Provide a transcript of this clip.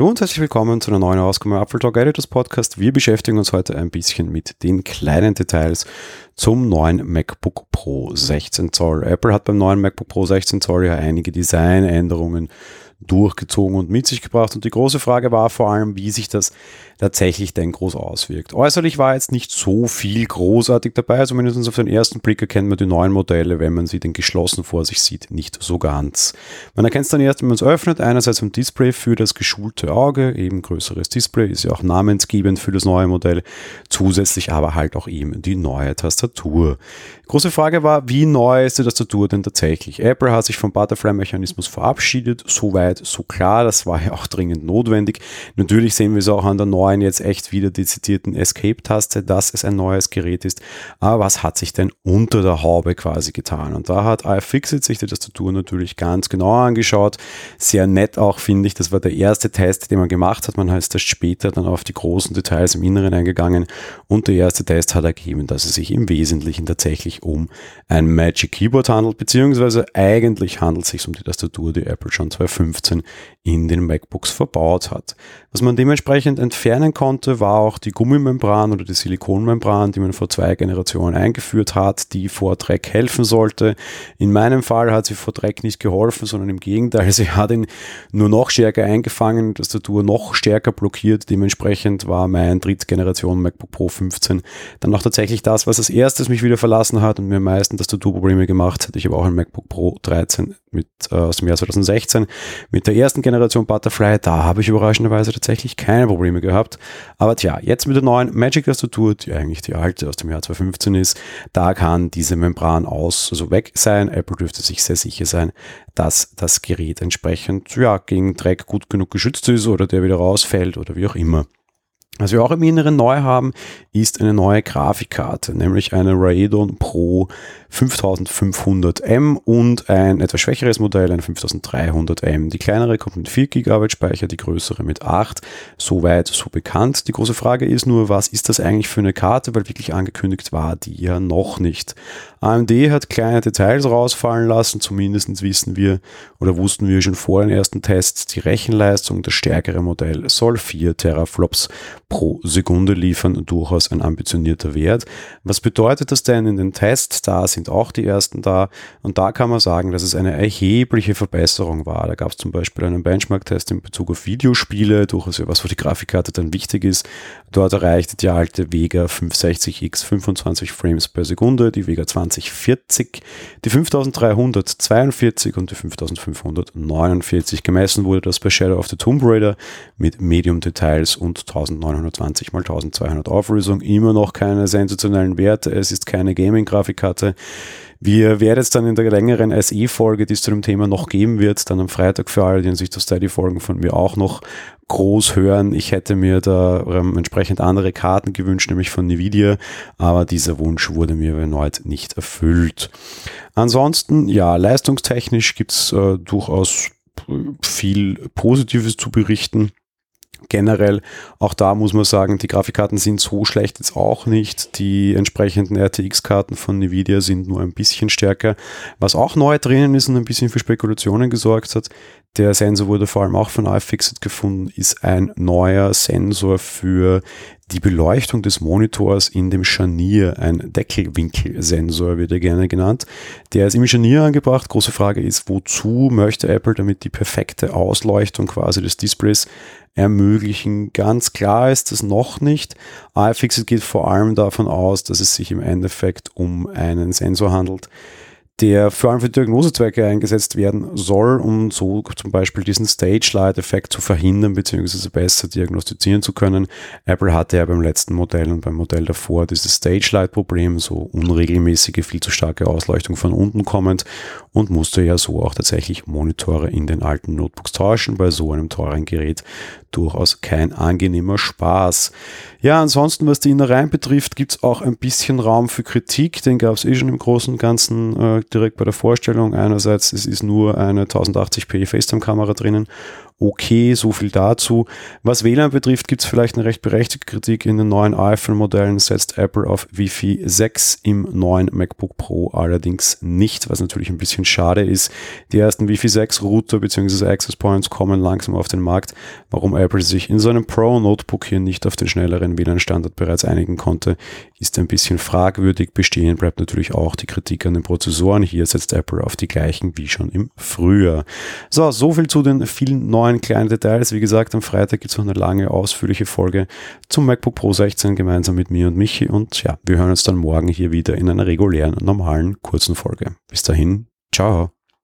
Hallo und herzlich willkommen zu einer neuen Ausgabe Apple Talk Editors Podcast. Wir beschäftigen uns heute ein bisschen mit den kleinen Details zum neuen MacBook Pro 16 Zoll. Apple hat beim neuen MacBook Pro 16 Zoll ja einige Designänderungen durchgezogen und mit sich gebracht. Und die große Frage war vor allem, wie sich das tatsächlich denn groß auswirkt. Äußerlich war jetzt nicht so viel großartig dabei, zumindest also auf den ersten Blick erkennt man die neuen Modelle, wenn man sie denn geschlossen vor sich sieht, nicht so ganz. Man erkennt es dann erst, wenn man es öffnet, einerseits im Display für das geschulte Auge, eben größeres Display, ist ja auch namensgebend für das neue Modell, zusätzlich aber halt auch eben die neue Tastatur. Große Frage war, wie neu ist die Tastatur denn tatsächlich? Apple hat sich vom Butterfly-Mechanismus verabschiedet, soweit so klar, das war ja auch dringend notwendig. Natürlich sehen wir es auch an der neuen jetzt echt wieder die zitierten Escape-Taste, dass es ein neues Gerät ist. Aber was hat sich denn unter der Haube quasi getan? Und da hat iFixit sich die Tastatur natürlich ganz genau angeschaut. Sehr nett auch, finde ich. Das war der erste Test, den man gemacht hat. Man ist erst später dann auf die großen Details im Inneren eingegangen. Und der erste Test hat ergeben, dass es sich im Wesentlichen tatsächlich um ein Magic Keyboard handelt, beziehungsweise eigentlich handelt es sich um die Tastatur, die Apple schon 2015 in den MacBooks verbaut hat. Was man dementsprechend entfernt erkennen konnte, war auch die Gummimembran oder die Silikonmembran, die man vor zwei Generationen eingeführt hat, die vor Dreck helfen sollte. In meinem Fall hat sie vor Dreck nicht geholfen, sondern im Gegenteil, sie hat ihn nur noch stärker eingefangen, die Tastatur noch stärker blockiert. Dementsprechend war mein Drittgeneration MacBook Pro 15 dann auch tatsächlich das, was als erstes mich wieder verlassen hat und mir am meisten Tastaturprobleme gemacht hat. Ich habe auch ein MacBook Pro 13 mit, äh, aus dem Jahr 2016 mit der ersten Generation Butterfly. Da habe ich überraschenderweise tatsächlich keine Probleme gehabt. Aber tja, jetzt mit der neuen Magic-Tastatur, die eigentlich die alte aus dem Jahr 2015 ist, da kann diese Membran aus, also weg sein. Apple dürfte sich sehr sicher sein, dass das Gerät entsprechend ja, gegen Dreck gut genug geschützt ist oder der wieder rausfällt oder wie auch immer. Was wir auch im Inneren neu haben, ist eine neue Grafikkarte, nämlich eine Radeon Pro 5500M und ein etwas schwächeres Modell, ein 5300M. Die kleinere kommt mit 4 GB Speicher, die größere mit 8. Soweit so bekannt. Die große Frage ist nur, was ist das eigentlich für eine Karte, weil wirklich angekündigt war die ja noch nicht. AMD hat kleine Details rausfallen lassen, zumindest wissen wir oder wussten wir schon vor den ersten Tests, die Rechenleistung, das stärkere Modell soll 4 Teraflops pro Sekunde liefern, durchaus ein ambitionierter Wert. Was bedeutet das denn in den Tests? Da sind auch die ersten da und da kann man sagen, dass es eine erhebliche Verbesserung war. Da gab es zum Beispiel einen Benchmark-Test in Bezug auf Videospiele, durchaus was für die Grafikkarte dann wichtig ist. Dort erreichte die alte Vega 560X 25 Frames per Sekunde, die Vega 2040, die 5342 und die 5549. Gemessen wurde das bei Shadow of the Tomb Raider mit Medium Details und 1900 120 x 1200 Auflösung, immer noch keine sensationellen Werte, es ist keine Gaming-Grafikkarte. Wir werden jetzt dann in der längeren SE-Folge, die es zu dem Thema noch geben wird, dann am Freitag für alle, die sich das Steady-Folgen von mir auch noch groß hören. Ich hätte mir da ähm, entsprechend andere Karten gewünscht, nämlich von Nvidia, aber dieser Wunsch wurde mir erneut nicht erfüllt. Ansonsten, ja, leistungstechnisch gibt's äh, durchaus viel Positives zu berichten generell, auch da muss man sagen, die Grafikkarten sind so schlecht jetzt auch nicht. Die entsprechenden RTX-Karten von Nvidia sind nur ein bisschen stärker. Was auch neu drinnen ist und ein bisschen für Spekulationen gesorgt hat, der Sensor wurde vor allem auch von iFixit gefunden, ist ein neuer Sensor für die Beleuchtung des Monitors in dem Scharnier, ein Deckelwinkelsensor wird er gerne genannt. Der ist im Scharnier angebracht. Große Frage ist, wozu möchte Apple damit die perfekte Ausleuchtung quasi des Displays ermöglichen? Ganz klar ist das noch nicht. iFixit geht vor allem davon aus, dass es sich im Endeffekt um einen Sensor handelt, der vor allem für Diagnosezwecke eingesetzt werden soll, um so zum Beispiel diesen Stage-Light-Effekt zu verhindern bzw. besser diagnostizieren zu können. Apple hatte ja beim letzten Modell und beim Modell davor dieses Stage-Light-Problem, so unregelmäßige, viel zu starke Ausleuchtung von unten kommend und musste ja so auch tatsächlich Monitore in den alten Notebooks tauschen. Bei so einem teuren Gerät durchaus kein angenehmer Spaß. Ja, ansonsten, was die Innereien betrifft, gibt es auch ein bisschen Raum für Kritik. Den gab es eh schon im Großen und Ganzen äh, direkt bei der Vorstellung. Einerseits, es ist nur eine 1080p FaceTime-Kamera drinnen okay, so viel dazu. Was WLAN betrifft, gibt es vielleicht eine recht berechtigte Kritik. In den neuen iPhone-Modellen setzt Apple auf Wi-Fi 6 im neuen MacBook Pro allerdings nicht, was natürlich ein bisschen schade ist. Die ersten Wi-Fi 6 Router bzw. Access Points kommen langsam auf den Markt. Warum Apple sich in seinem Pro-Notebook hier nicht auf den schnelleren WLAN-Standard bereits einigen konnte, ist ein bisschen fragwürdig. Bestehen bleibt natürlich auch die Kritik an den Prozessoren. Hier setzt Apple auf die gleichen wie schon im Frühjahr. So, so viel zu den vielen neuen kleinen Details. Wie gesagt, am Freitag gibt es noch eine lange, ausführliche Folge zum MacBook Pro 16 gemeinsam mit mir und Michi. Und ja, wir hören uns dann morgen hier wieder in einer regulären, normalen, kurzen Folge. Bis dahin, ciao.